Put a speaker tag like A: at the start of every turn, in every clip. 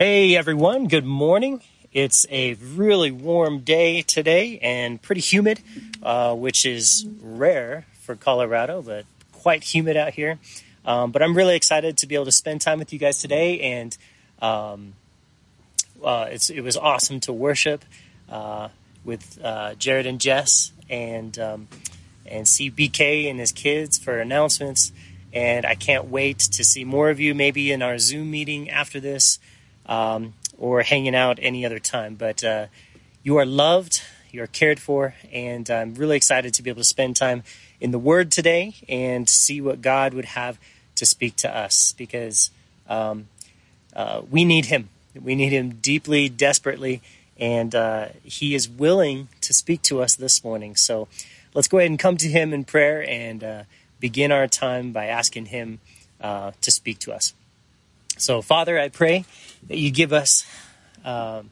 A: Hey everyone, good morning. It's a really warm day today and pretty humid, uh, which is rare for Colorado, but quite humid out here. Um, but I'm really excited to be able to spend time with you guys today, and um, uh, it was awesome to worship uh, with uh, Jared and Jess, and um, and see BK and his kids for announcements. And I can't wait to see more of you, maybe in our Zoom meeting after this um, or hanging out any other time. But uh, you are loved, you are cared for, and I'm really excited to be able to spend time in the Word today and see what God would have to speak to us because um, uh, we need Him. We need Him deeply, desperately, and uh, He is willing to speak to us this morning. So let's go ahead and come to Him in prayer and uh, begin our time by asking Him uh, to speak to us. So, Father, I pray that you give us um,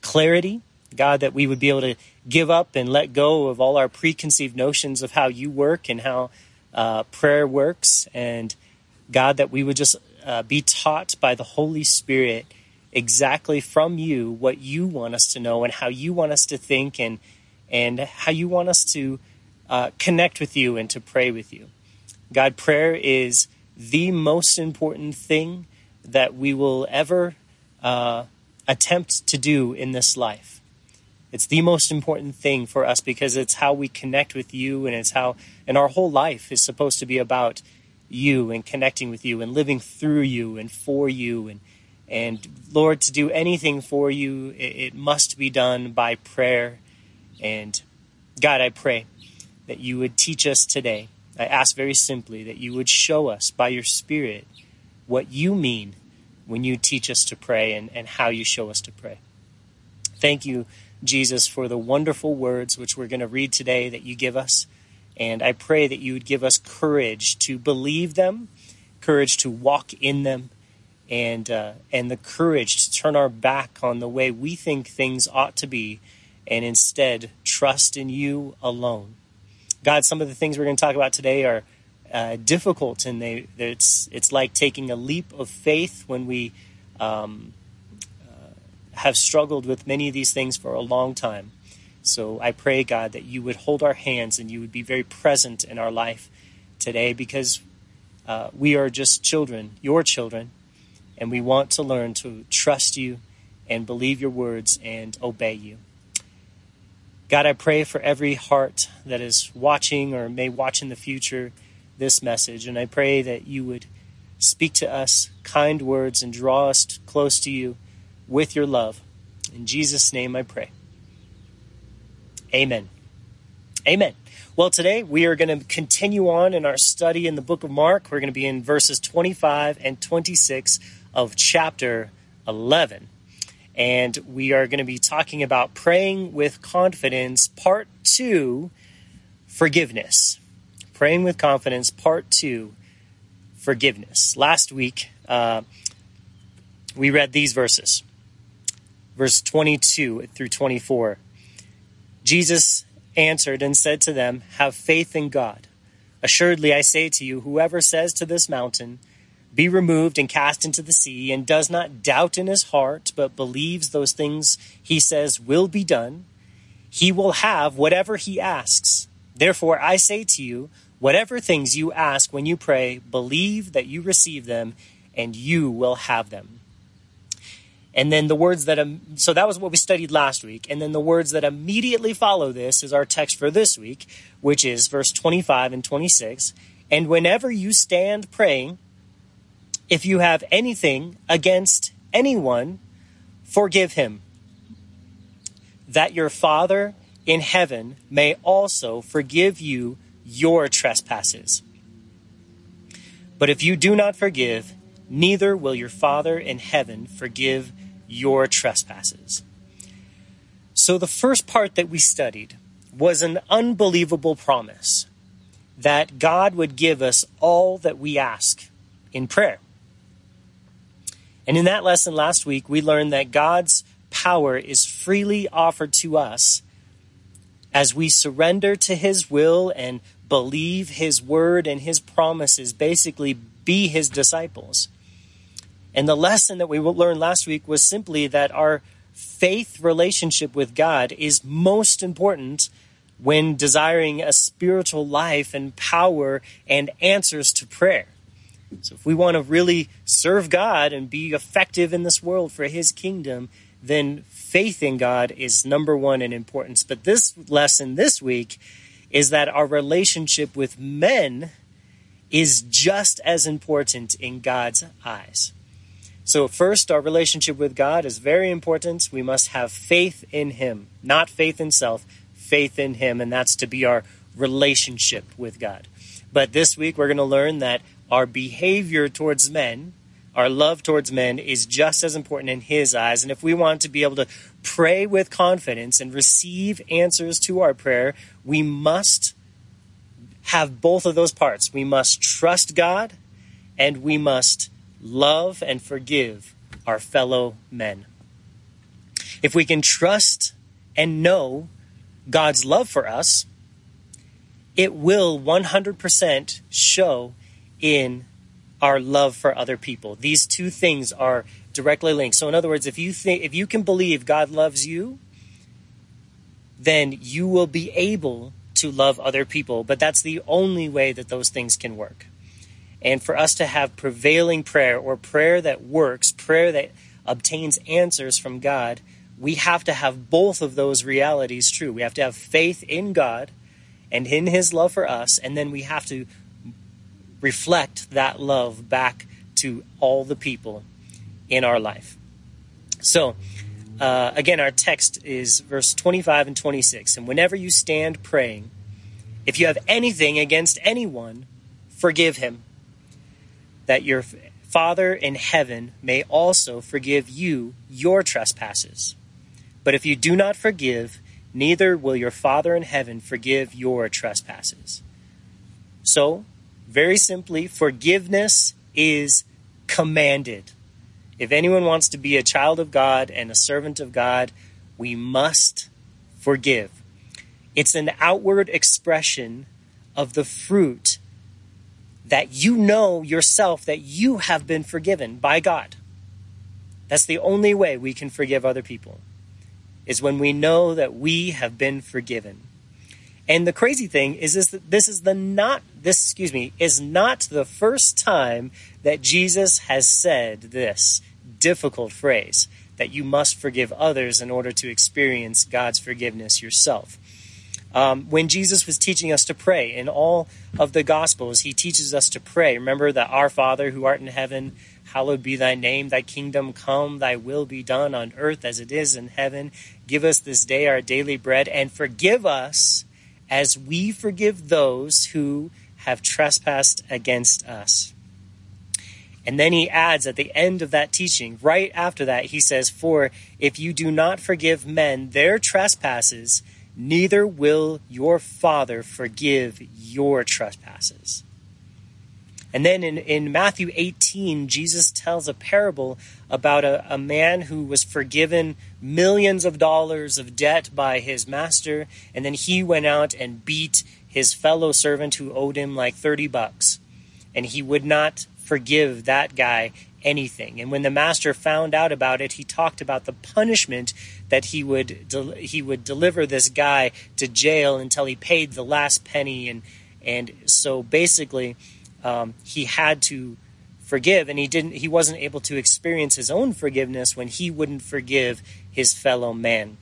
A: clarity, God, that we would be able to give up and let go of all our preconceived notions of how you work and how uh, prayer works. And God, that we would just uh, be taught by the Holy Spirit exactly from you what you want us to know and how you want us to think and and how you want us to uh, connect with you and to pray with you. God, prayer is the most important thing that we will ever uh, attempt to do in this life. It's the most important thing for us because it's how we connect with you, and it's how, and our whole life is supposed to be about you and connecting with you and living through you and for you. And, and Lord, to do anything for you, it, it must be done by prayer. And God, I pray that you would teach us today I ask very simply that you would show us by your Spirit what you mean when you teach us to pray and, and how you show us to pray. Thank you, Jesus, for the wonderful words which we're going to read today that you give us. And I pray that you would give us courage to believe them, courage to walk in them, and, uh, and the courage to turn our back on the way we think things ought to be and instead trust in you alone. God, some of the things we're going to talk about today are uh, difficult, and they it's it's like taking a leap of faith when we um, uh, have struggled with many of these things for a long time. So I pray, God, that you would hold our hands and you would be very present in our life today, because uh, we are just children, your children, and we want to learn to trust you and believe your words and obey you. God, I pray for every heart that is watching or may watch in the future this message, and I pray that you would speak to us kind words and draw us close to you with your love. In Jesus' name I pray. Amen. Amen. Well, today we are going to continue on in our study in the book of Mark. We're going to be in verses 25 and 26 of chapter 11 and we are going to be talking about praying with confidence, part two forgiveness. Praying with confidence, part two forgiveness. Last week, uh, we read these verses, verse 22 through 24. Jesus answered and said to them, Have faith in God. Assuredly, I say to you, whoever says to this mountain, be removed and cast into the sea, and does not doubt in his heart, but believes those things he says will be done, he will have whatever he asks. Therefore, I say to you, whatever things you ask when you pray, believe that you receive them, and you will have them. And then the words that, um, so that was what we studied last week. And then the words that immediately follow this is our text for this week, which is verse 25 and 26. And whenever you stand praying, if you have anything against anyone, forgive him, that your Father in heaven may also forgive you your trespasses. But if you do not forgive, neither will your Father in heaven forgive your trespasses. So, the first part that we studied was an unbelievable promise that God would give us all that we ask in prayer. And in that lesson last week, we learned that God's power is freely offered to us as we surrender to His will and believe His word and His promises, basically, be His disciples. And the lesson that we learned last week was simply that our faith relationship with God is most important when desiring a spiritual life and power and answers to prayer. So, if we want to really serve God and be effective in this world for His kingdom, then faith in God is number one in importance. But this lesson this week is that our relationship with men is just as important in God's eyes. So, first, our relationship with God is very important. We must have faith in Him, not faith in self, faith in Him, and that's to be our relationship with God. But this week, we're going to learn that our behavior towards men, our love towards men, is just as important in His eyes. And if we want to be able to pray with confidence and receive answers to our prayer, we must have both of those parts. We must trust God and we must love and forgive our fellow men. If we can trust and know God's love for us, it will 100% show in our love for other people. These two things are directly linked. So in other words, if you think if you can believe God loves you, then you will be able to love other people, but that's the only way that those things can work. And for us to have prevailing prayer or prayer that works, prayer that obtains answers from God, we have to have both of those realities true. We have to have faith in God and in His love for us, and then we have to reflect that love back to all the people in our life. So, uh, again, our text is verse 25 and 26. And whenever you stand praying, if you have anything against anyone, forgive him that your Father in heaven may also forgive you your trespasses. But if you do not forgive, neither will your Father in heaven forgive your trespasses. So, very simply, forgiveness is commanded. If anyone wants to be a child of God and a servant of God, we must forgive. It's an outward expression of the fruit that you know yourself that you have been forgiven by God. That's the only way we can forgive other people, is when we know that we have been forgiven. And the crazy thing is, is that this is the not this excuse me is not the first time that Jesus has said this difficult phrase that you must forgive others in order to experience God's forgiveness yourself. Um, when Jesus was teaching us to pray in all of the Gospels, he teaches us to pray. Remember that our Father who art in heaven, hallowed be thy name, thy kingdom come, thy will be done on earth as it is in heaven. Give us this day our daily bread and forgive us as we forgive those who have trespassed against us. And then he adds at the end of that teaching, right after that, he says, For if you do not forgive men their trespasses, neither will your Father forgive your trespasses. And then in, in Matthew 18, Jesus tells a parable about a, a man who was forgiven millions of dollars of debt by his master, and then he went out and beat his fellow servant who owed him like 30 bucks. And he would not forgive that guy anything. And when the master found out about it, he talked about the punishment that he would he would deliver this guy to jail until he paid the last penny. And and so basically, um, he had to forgive, and he didn't. He wasn't able to experience his own forgiveness when he wouldn't forgive his fellow man.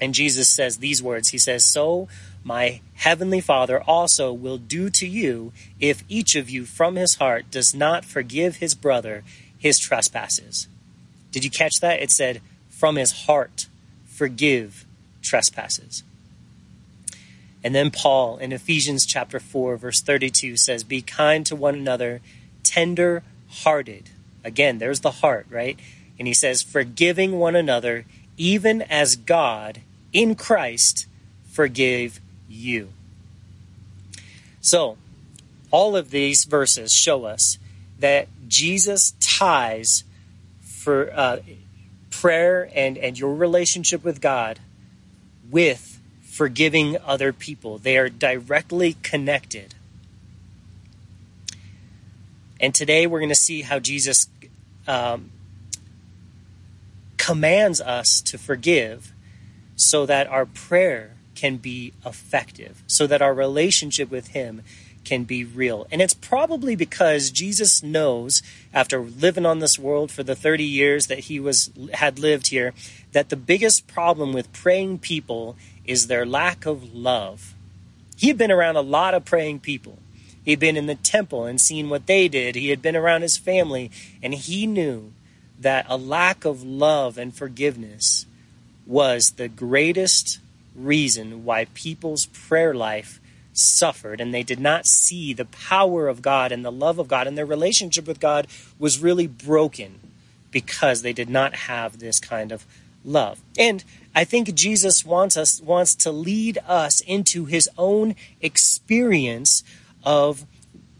A: And Jesus says these words. He says, "So." My heavenly Father also will do to you if each of you from his heart does not forgive his brother his trespasses. Did you catch that? It said, from his heart, forgive trespasses. And then Paul in Ephesians chapter 4, verse 32 says, Be kind to one another, tender hearted. Again, there's the heart, right? And he says, Forgiving one another, even as God in Christ forgave you. So, all of these verses show us that Jesus ties for uh, prayer and, and your relationship with God with forgiving other people. They are directly connected. And today we're going to see how Jesus um, commands us to forgive so that our prayer can be effective, so that our relationship with Him can be real. And it's probably because Jesus knows, after living on this world for the 30 years that he was had lived here, that the biggest problem with praying people is their lack of love. He had been around a lot of praying people. He'd been in the temple and seen what they did. He had been around his family, and he knew that a lack of love and forgiveness was the greatest reason why people's prayer life suffered and they did not see the power of God and the love of God and their relationship with God was really broken because they did not have this kind of love. And I think Jesus wants us wants to lead us into his own experience of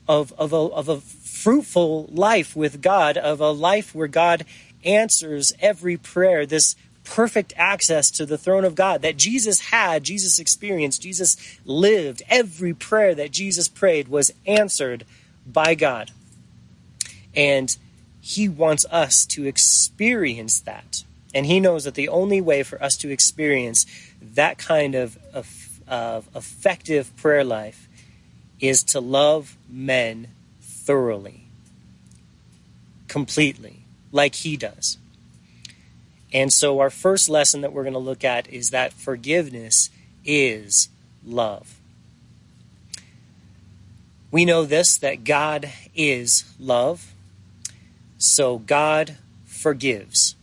A: of of a, of a fruitful life with God, of a life where God answers every prayer. This perfect access to the throne of God that Jesus had, Jesus experienced, Jesus lived. Every prayer that Jesus prayed was answered by God. And he wants us to experience that. And he knows that the only way for us to experience that kind of, of, of effective prayer life is to love men thoroughly, completely, like he does. And so, our first lesson that we're going to look at is that forgiveness is love. We know this that God is love, so God forgives.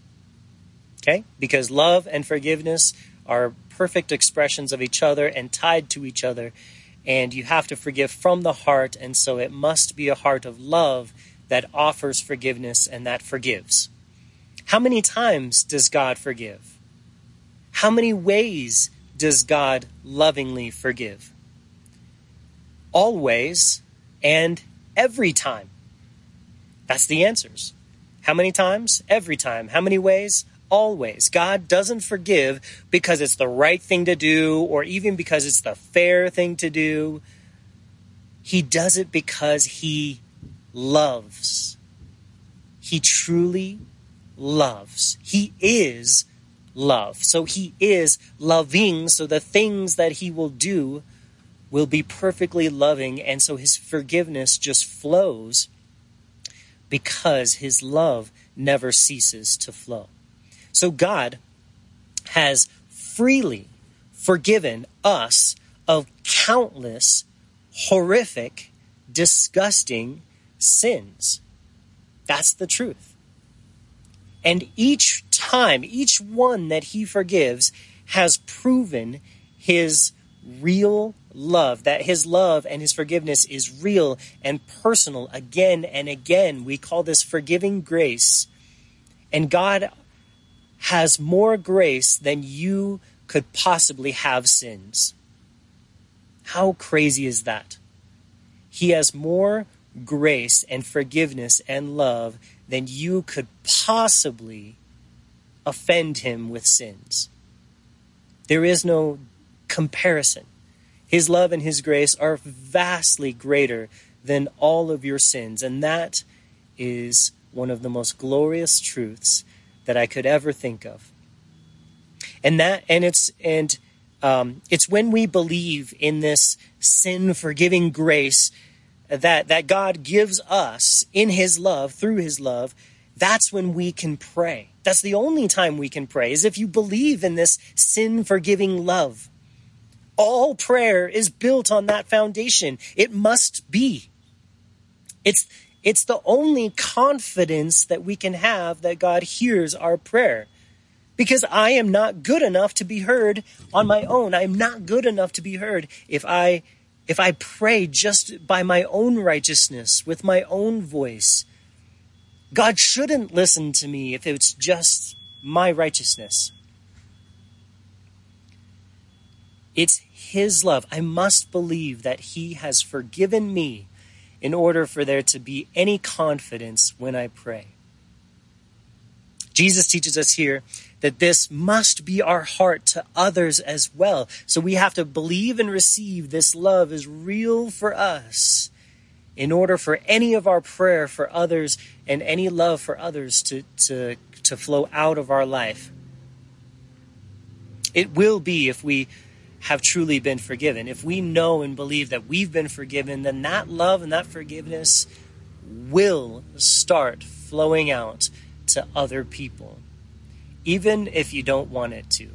A: Okay? Because love and forgiveness are perfect expressions of each other and tied to each other. And you have to forgive from the heart, and so it must be a heart of love that offers forgiveness and that forgives. How many times does God forgive? How many ways does God lovingly forgive? Always and every time. That's the answers. How many times? Every time. How many ways? Always. God doesn't forgive because it's the right thing to do or even because it's the fair thing to do. He does it because He loves. He truly loves. He is love. So he is loving, so the things that he will do will be perfectly loving, and so his forgiveness just flows because his love never ceases to flow. So God has freely forgiven us of countless horrific, disgusting sins. That's the truth. And each time, each one that he forgives has proven his real love, that his love and his forgiveness is real and personal again and again. We call this forgiving grace. And God has more grace than you could possibly have sins. How crazy is that? He has more grace and forgiveness and love then you could possibly offend him with sins. There is no comparison. His love and his grace are vastly greater than all of your sins, and that is one of the most glorious truths that I could ever think of. And that, and it's, and um, it's when we believe in this sin forgiving grace that, that God gives us in His love, through His love, that's when we can pray. That's the only time we can pray, is if you believe in this sin forgiving love. All prayer is built on that foundation. It must be. It's, it's the only confidence that we can have that God hears our prayer. Because I am not good enough to be heard on my own. I am not good enough to be heard if I if I pray just by my own righteousness, with my own voice, God shouldn't listen to me if it's just my righteousness. It's His love. I must believe that He has forgiven me in order for there to be any confidence when I pray. Jesus teaches us here that this must be our heart to others as well. So we have to believe and receive this love is real for us in order for any of our prayer for others and any love for others to, to, to flow out of our life. It will be if we have truly been forgiven. If we know and believe that we've been forgiven, then that love and that forgiveness will start flowing out to other people, even if you don't want it to.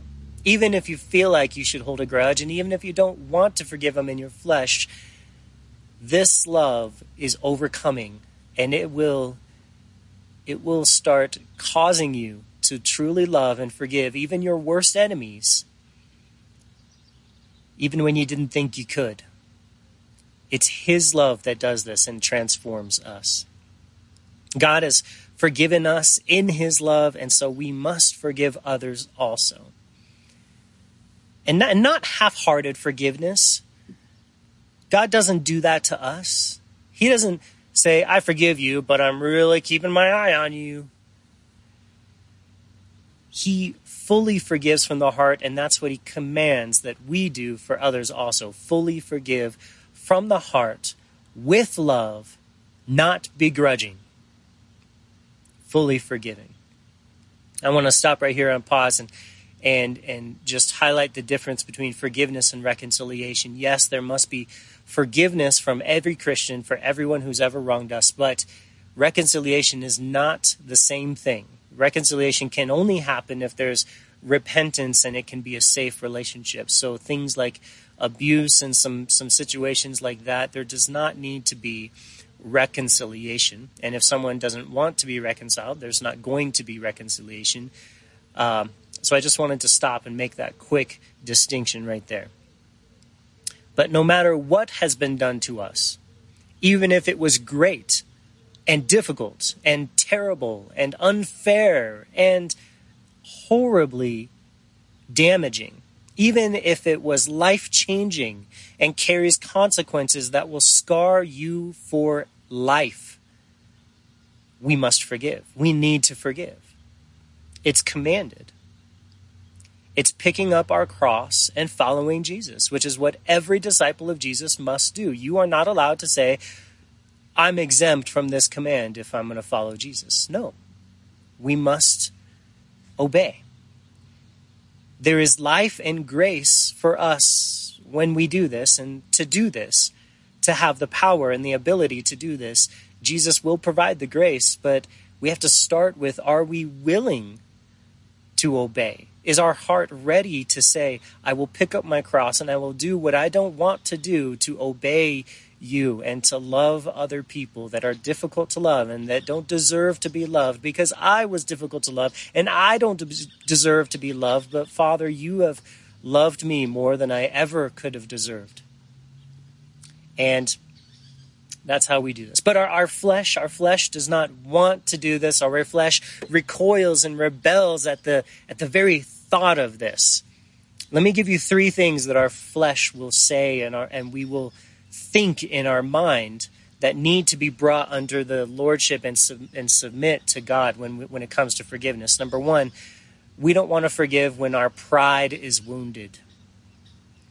A: Even if you feel like you should hold a grudge, and even if you don't want to forgive them in your flesh, this love is overcoming and it will it will start causing you to truly love and forgive even your worst enemies even when you didn't think you could it's his love that does this and transforms us god has forgiven us in his love and so we must forgive others also and not, not half-hearted forgiveness God doesn't do that to us. He doesn't say, I forgive you, but I'm really keeping my eye on you. He fully forgives from the heart, and that's what he commands that we do for others also. Fully forgive from the heart with love, not begrudging. Fully forgiving. I want to stop right here and pause and and and just highlight the difference between forgiveness and reconciliation. Yes, there must be forgiveness from every Christian for everyone who's ever wronged us, but reconciliation is not the same thing. Reconciliation can only happen if there's repentance and it can be a safe relationship. So things like abuse and some some situations like that, there does not need to be reconciliation. And if someone doesn't want to be reconciled, there's not going to be reconciliation. Um, so I just wanted to stop and make that quick distinction right there. But no matter what has been done to us, even if it was great and difficult and terrible and unfair and horribly damaging, even if it was life changing and carries consequences that will scar you for life, we must forgive. We need to forgive. It's commanded. It's picking up our cross and following Jesus, which is what every disciple of Jesus must do. You are not allowed to say, I'm exempt from this command if I'm going to follow Jesus. No. We must obey. There is life and grace for us when we do this, and to do this, to have the power and the ability to do this. Jesus will provide the grace, but we have to start with are we willing to obey? Is our heart ready to say, I will pick up my cross and I will do what I don't want to do to obey you and to love other people that are difficult to love and that don't deserve to be loved because I was difficult to love and I don't deserve to be loved, but Father, you have loved me more than I ever could have deserved. And that's how we do this. But our, our flesh, our flesh does not want to do this. Our flesh recoils and rebels at the at the very thought of this. Let me give you three things that our flesh will say and our and we will think in our mind that need to be brought under the lordship and, sub, and submit to God when when it comes to forgiveness. Number one, we don't want to forgive when our pride is wounded.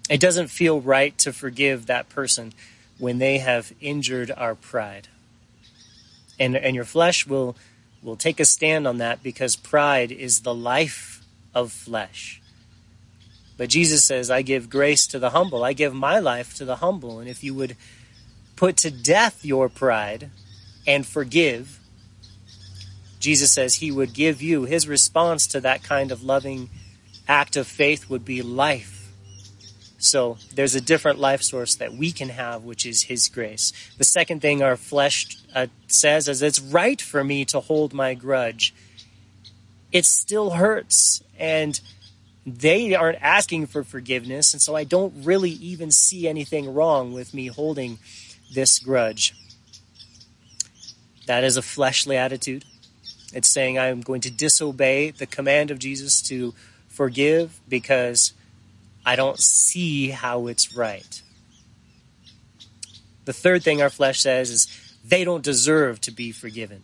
A: It doesn't feel right to forgive that person when they have injured our pride. And, and your flesh will, will take a stand on that because pride is the life of flesh. But Jesus says, I give grace to the humble. I give my life to the humble. And if you would put to death your pride and forgive, Jesus says he would give you, his response to that kind of loving act of faith would be life so there's a different life source that we can have, which is His grace. The second thing our flesh uh, says is it's right for me to hold my grudge. It still hurts, and they aren't asking for forgiveness, and so I don't really even see anything wrong with me holding this grudge. That is a fleshly attitude. It's saying I'm going to disobey the command of Jesus to forgive because I don't see how it's right. The third thing our flesh says is they don't deserve to be forgiven.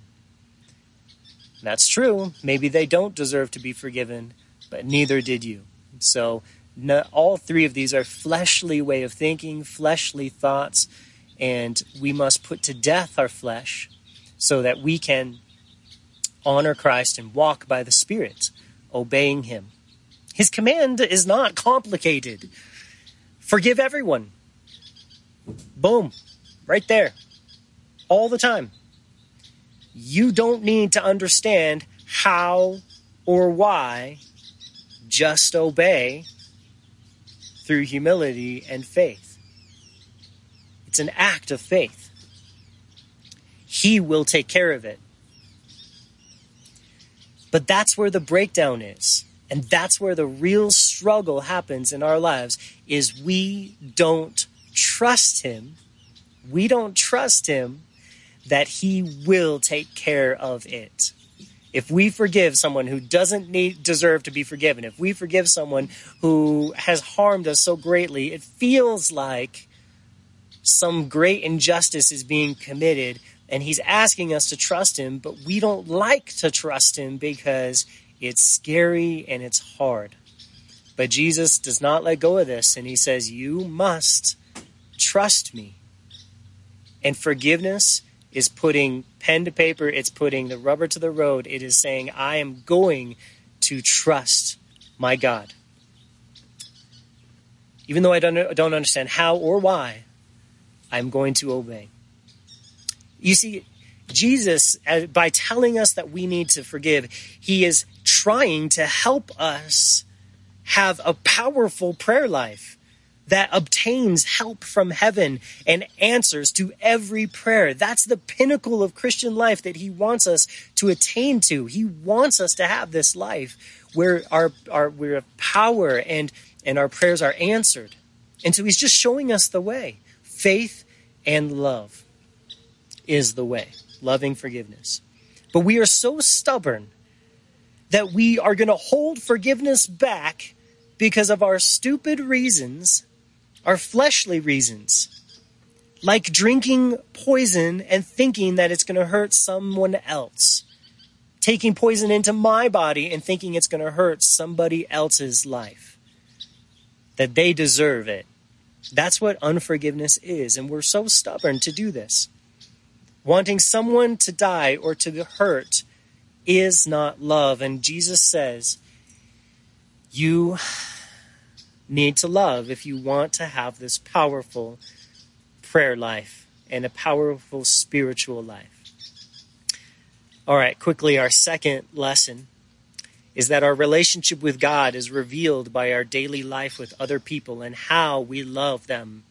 A: That's true. Maybe they don't deserve to be forgiven, but neither did you. So no, all three of these are fleshly way of thinking, fleshly thoughts, and we must put to death our flesh so that we can honor Christ and walk by the Spirit, obeying Him. His command is not complicated. Forgive everyone. Boom. Right there. All the time. You don't need to understand how or why. Just obey through humility and faith. It's an act of faith. He will take care of it. But that's where the breakdown is. And that's where the real struggle happens in our lives is we don't trust him. We don't trust him that he will take care of it. If we forgive someone who doesn't need deserve to be forgiven, if we forgive someone who has harmed us so greatly, it feels like some great injustice is being committed and he's asking us to trust him, but we don't like to trust him because it's scary and it's hard. But Jesus does not let go of this and he says, You must trust me. And forgiveness is putting pen to paper, it's putting the rubber to the road. It is saying, I am going to trust my God. Even though I don't, understand how or why, I'm going to obey. You see, Jesus, uh, by telling us that we need to forgive, he is trying to help us have a powerful prayer life that obtains help from heaven and answers to every prayer. That's the pinnacle of Christian life that he wants us to attain to. He wants us to have this life where our, our where power and and our prayers are answered. And so he's just showing us the way. Faith and love is the way loving forgiveness. But we are so stubborn that we are going to hold forgiveness back because of our stupid reasons, our fleshly reasons, like drinking poison and thinking that it's going to hurt someone else, taking poison into my body and thinking it's going to hurt somebody else's life, that they deserve it. That's what unforgiveness is, and we're so stubborn to do this. Wanting someone to die or to hurt is not love. And Jesus says, you need to love if you want to have this powerful prayer life and a powerful spiritual life. All right, quickly, our second lesson is that our relationship with God is revealed by our daily life with other people and how we love them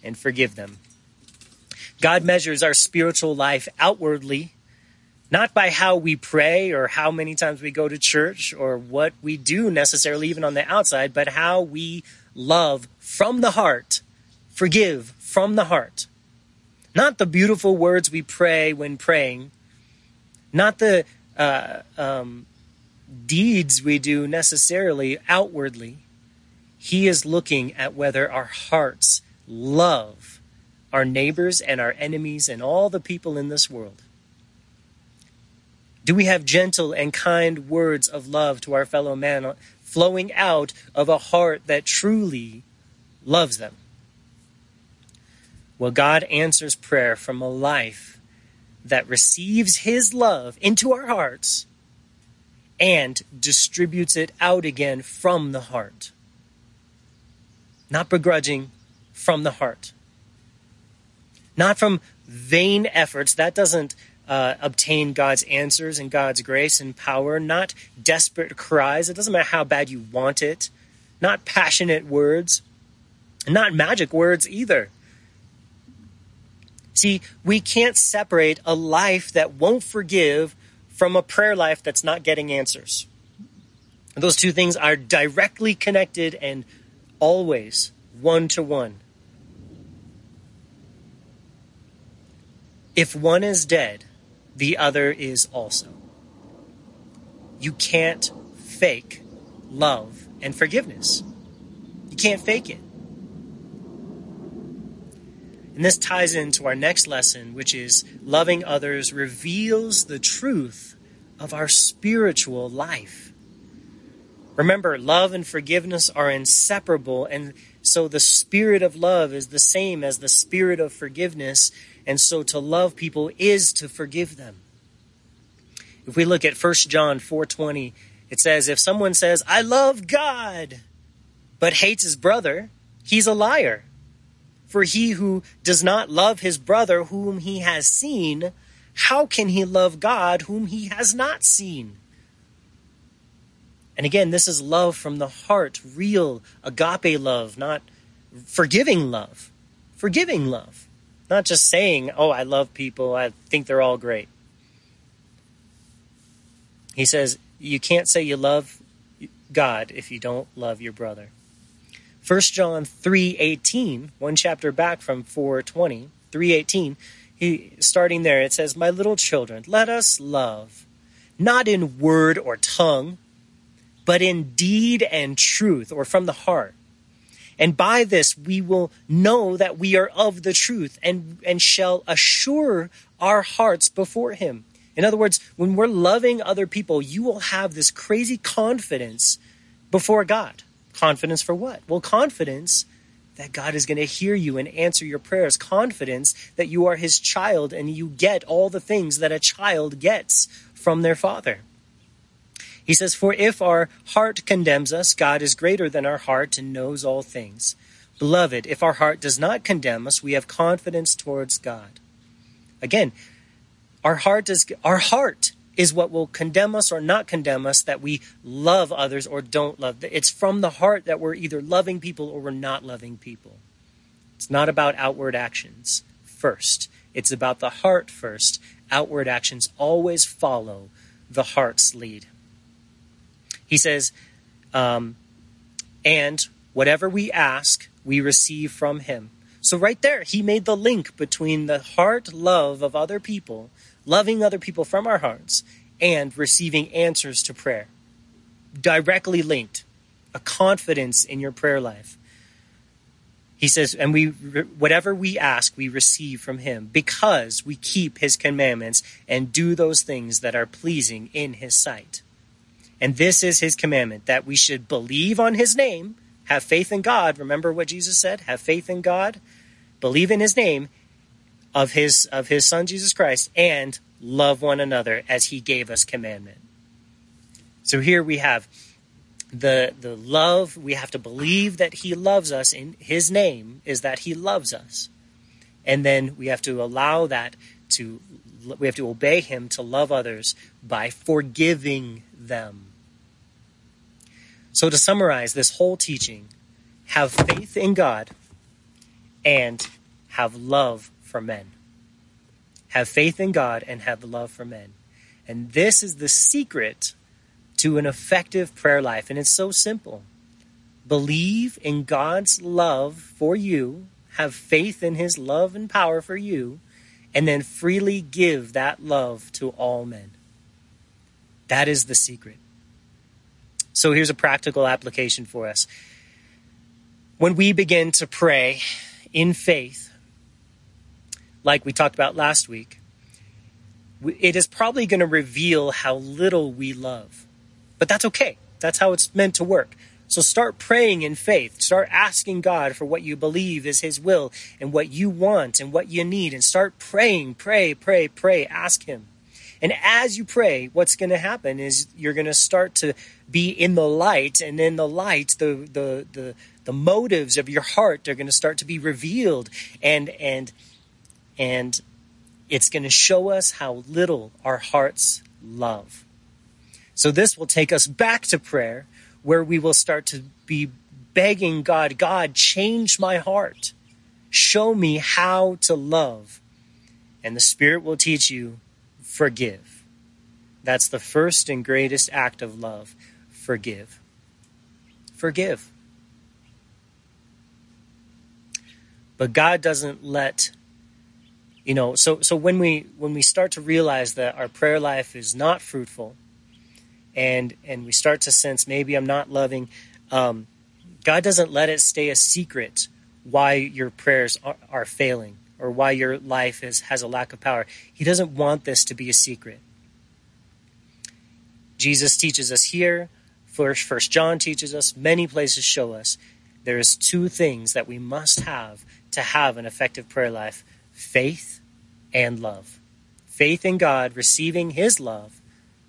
A: and forgive them. God measures our spiritual life outwardly, not by how we pray or how many times we go to church or what we do necessarily, even on the outside, but how we love from the heart, forgive from the heart. Not the beautiful words we pray when praying, not the uh, um, deeds we do necessarily outwardly. He is looking at whether our hearts love our neighbors and our enemies and all the people in this world? Do we have gentle and kind words of love to our fellow man flowing out of a heart that truly loves them? Well, God answers prayer from a life that receives His love into our hearts and distributes it out again from the heart. Not begrudging, from the heart not from vain efforts. That doesn't uh, obtain God's answers and God's grace and power, not desperate cries. It doesn't matter how bad you want it, not passionate words, not magic words either. See, we can't separate a life that won't forgive from a prayer life that's not getting answers. Those two things are directly connected and always one to one. If one is dead, the other is also. You can't fake love and forgiveness. You can't fake it. And this ties into our next lesson, which is loving others reveals the truth of our spiritual life. Remember, love and forgiveness are inseparable, and so the spirit of love is the same as the spirit of forgiveness, and so to love people is to forgive them. If we look at 1 John 4:20, it says if someone says, "I love God," but hates his brother, he's a liar. For he who does not love his brother whom he has seen, how can he love God whom he has not seen? And again, this is love from the heart, real agape love, not forgiving love. Forgiving love. Not just saying, oh, I love people, I think they're all great. He says, you can't say you love God if you don't love your brother. 1 John 3:18, one chapter back from 4:20, 3:18, he starting there it says, "My little children, let us love, not in word or tongue, but in deed and truth, or from the heart. And by this we will know that we are of the truth and, and shall assure our hearts before him. In other words, when we're loving other people, you will have this crazy confidence before God. Confidence for what? Well, confidence that God is going to hear you and answer your prayers. Confidence that you are his child and you get all the things that a child gets from their father. He says, For if our heart condemns us, God is greater than our heart and knows all things. Beloved, if our heart does not condemn us, we have confidence towards God. Again, our heart is our heart is what will condemn us or not condemn us that we love others or don't love. It's from the heart that we're either loving people or we're not loving people. It's not about outward actions first. It's about the heart first. Outward actions always follow the heart's lead. He says, um, and whatever we ask, we receive from him. So, right there, he made the link between the heart love of other people, loving other people from our hearts, and receiving answers to prayer. Directly linked, a confidence in your prayer life. He says, and we, whatever we ask, we receive from him because we keep his commandments and do those things that are pleasing in his sight. And this is his commandment that we should believe on his name, have faith in God. Remember what Jesus said? Have faith in God, believe in his name of his of his son Jesus Christ and love one another as he gave us commandment. So here we have the the love we have to believe that he loves us in his name is that he loves us. And then we have to allow that to we have to obey him to love others by forgiving them. So, to summarize this whole teaching, have faith in God and have love for men. Have faith in God and have love for men. And this is the secret to an effective prayer life. And it's so simple believe in God's love for you, have faith in his love and power for you, and then freely give that love to all men. That is the secret. So here's a practical application for us. When we begin to pray in faith, like we talked about last week, it is probably going to reveal how little we love. But that's okay. That's how it's meant to work. So start praying in faith. Start asking God for what you believe is His will and what you want and what you need. And start praying, pray, pray, pray. Ask Him. And as you pray, what's going to happen is you're going to start to be in the light, and in the light, the the the the motives of your heart are going to start to be revealed, and and and it's going to show us how little our hearts love. So this will take us back to prayer, where we will start to be begging God, God, change my heart, show me how to love, and the Spirit will teach you forgive. That's the first and greatest act of love. Forgive. Forgive. But God doesn't let you know so so when we when we start to realize that our prayer life is not fruitful and and we start to sense maybe I'm not loving um, God doesn't let it stay a secret why your prayers are, are failing or why your life is, has a lack of power. He doesn't want this to be a secret. Jesus teaches us here First, First John teaches us, many places show us there is two things that we must have to have an effective prayer life faith and love. Faith in God, receiving His love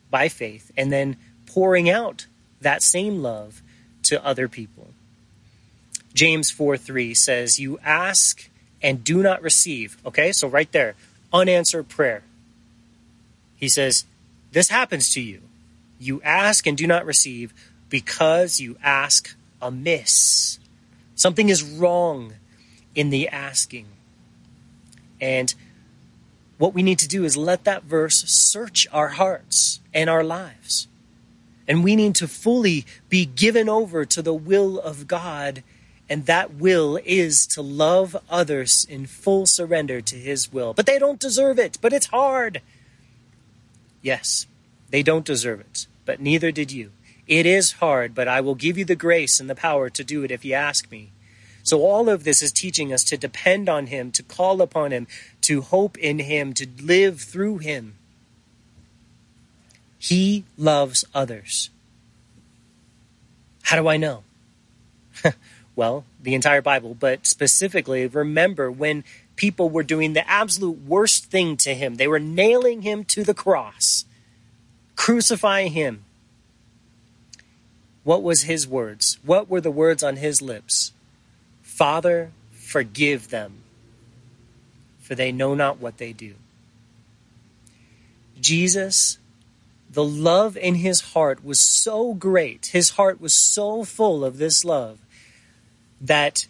A: by faith, and then pouring out that same love to other people. James 4 3 says, You ask and do not receive. Okay, so right there, unanswered prayer. He says, This happens to you. You ask and do not receive because you ask amiss. Something is wrong in the asking. And what we need to do is let that verse search our hearts and our lives. And we need to fully be given over to the will of God. And that will is to love others in full surrender to His will. But they don't deserve it, but it's hard. Yes, they don't deserve it, but neither did you. It is hard, but I will give you the grace and the power to do it if you ask me. So, all of this is teaching us to depend on Him, to call upon Him, to hope in Him, to live through Him. He loves others. How do I know? well, the entire Bible, but specifically, remember when people were doing the absolute worst thing to him. They were nailing him to the cross, crucifying him. What was his words? What were the words on his lips? Father, forgive them, for they know not what they do. Jesus, the love in his heart was so great, his heart was so full of this love, that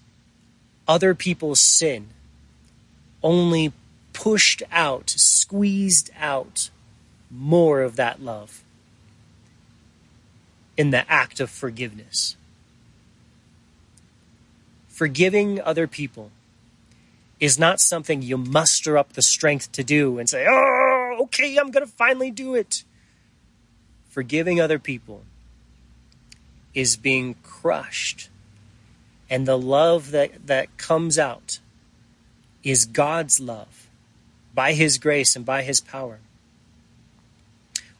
A: other people's sin only pushed out, squeezed out more of that love in the act of forgiveness. Forgiving other people is not something you muster up the strength to do and say, oh, okay, I'm going to finally do it. Forgiving other people is being crushed. And the love that, that comes out is God's love by His grace and by His power.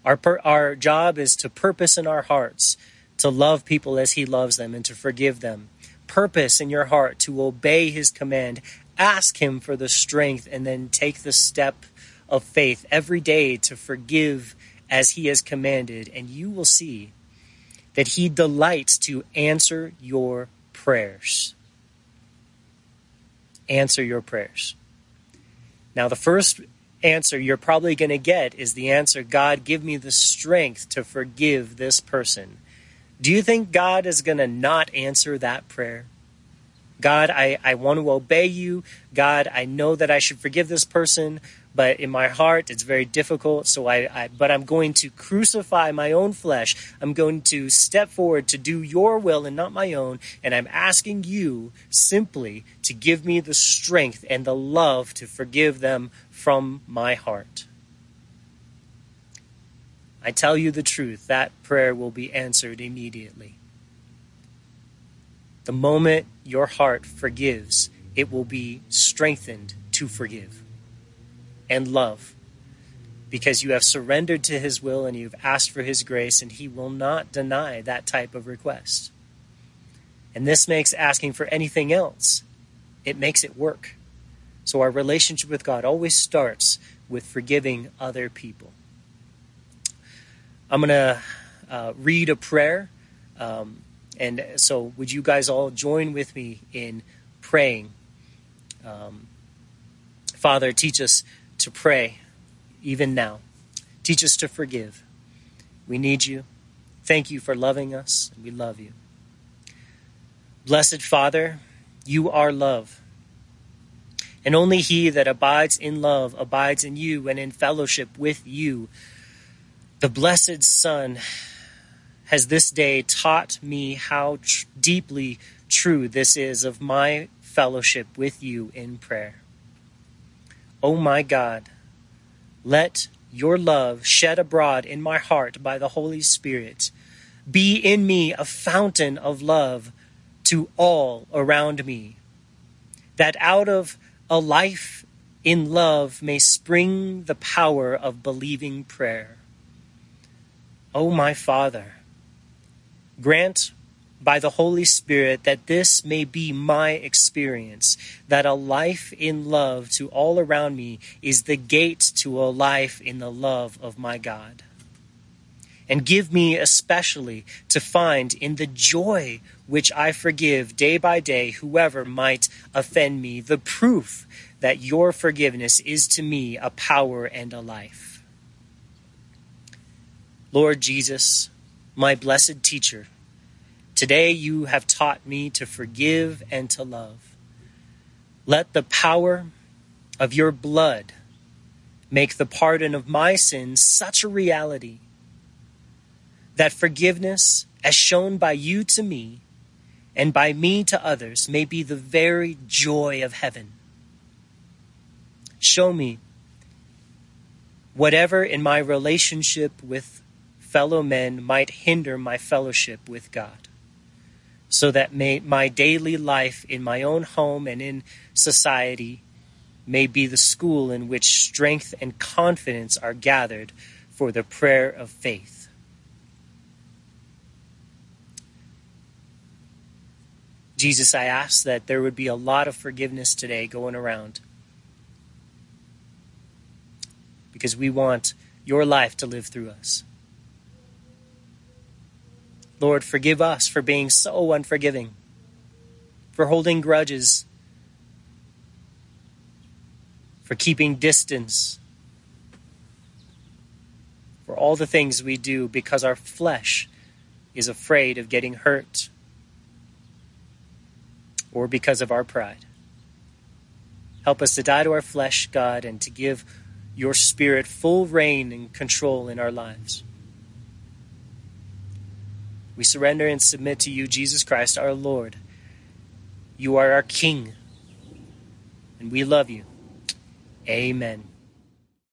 A: Our, per, our job is to purpose in our hearts to love people as He loves them and to forgive them. Purpose in your heart to obey His command. Ask Him for the strength and then take the step of faith every day to forgive as He has commanded, and you will see that He delights to answer your prayers. Answer your prayers. Now, the first answer you're probably going to get is the answer God, give me the strength to forgive this person. Do you think God is going to not answer that prayer? God, I, I want to obey you. God, I know that I should forgive this person, but in my heart it's very difficult. So I, I, but I'm going to crucify my own flesh. I'm going to step forward to do your will and not my own. And I'm asking you simply to give me the strength and the love to forgive them from my heart. I tell you the truth, that prayer will be answered immediately. The moment your heart forgives, it will be strengthened to forgive and love because you have surrendered to his will and you've asked for his grace, and he will not deny that type of request. And this makes asking for anything else, it makes it work. So our relationship with God always starts with forgiving other people. I'm going to uh, read a prayer. Um, and so, would you guys all join with me in praying? Um, Father, teach us to pray even now. Teach us to forgive. We need you. Thank you for loving us, and we love you. Blessed Father, you are love. And only he that abides in love abides in you and in fellowship with you. The blessed Son has this day taught me how tr- deeply true this is of my fellowship with you in prayer. O oh my God, let your love shed abroad in my heart by the Holy Spirit be in me a fountain of love to all around me, that out of a life in love may spring the power of believing prayer. O oh my Father, Grant by the Holy Spirit that this may be my experience, that a life in love to all around me is the gate to a life in the love of my God. And give me especially to find in the joy which I forgive day by day whoever might offend me the proof that your forgiveness is to me a power and a life. Lord Jesus, my blessed teacher, Today you have taught me to forgive and to love. Let the power of your blood make the pardon of my sins such a reality that forgiveness, as shown by you to me and by me to others, may be the very joy of heaven. Show me whatever in my relationship with fellow men might hinder my fellowship with God so that may, my daily life in my own home and in society may be the school in which strength and confidence are gathered for the prayer of faith. Jesus, I ask that there would be a lot of forgiveness today going around because we want your life to live through us. Lord, forgive us for being so unforgiving, for holding grudges, for keeping distance, for all the things we do because our flesh is afraid of getting hurt or because of our pride. Help us to die to our flesh, God, and to give your Spirit full reign and control in our lives. We surrender and submit to you, Jesus Christ, our Lord. You are our King, and we love you. Amen.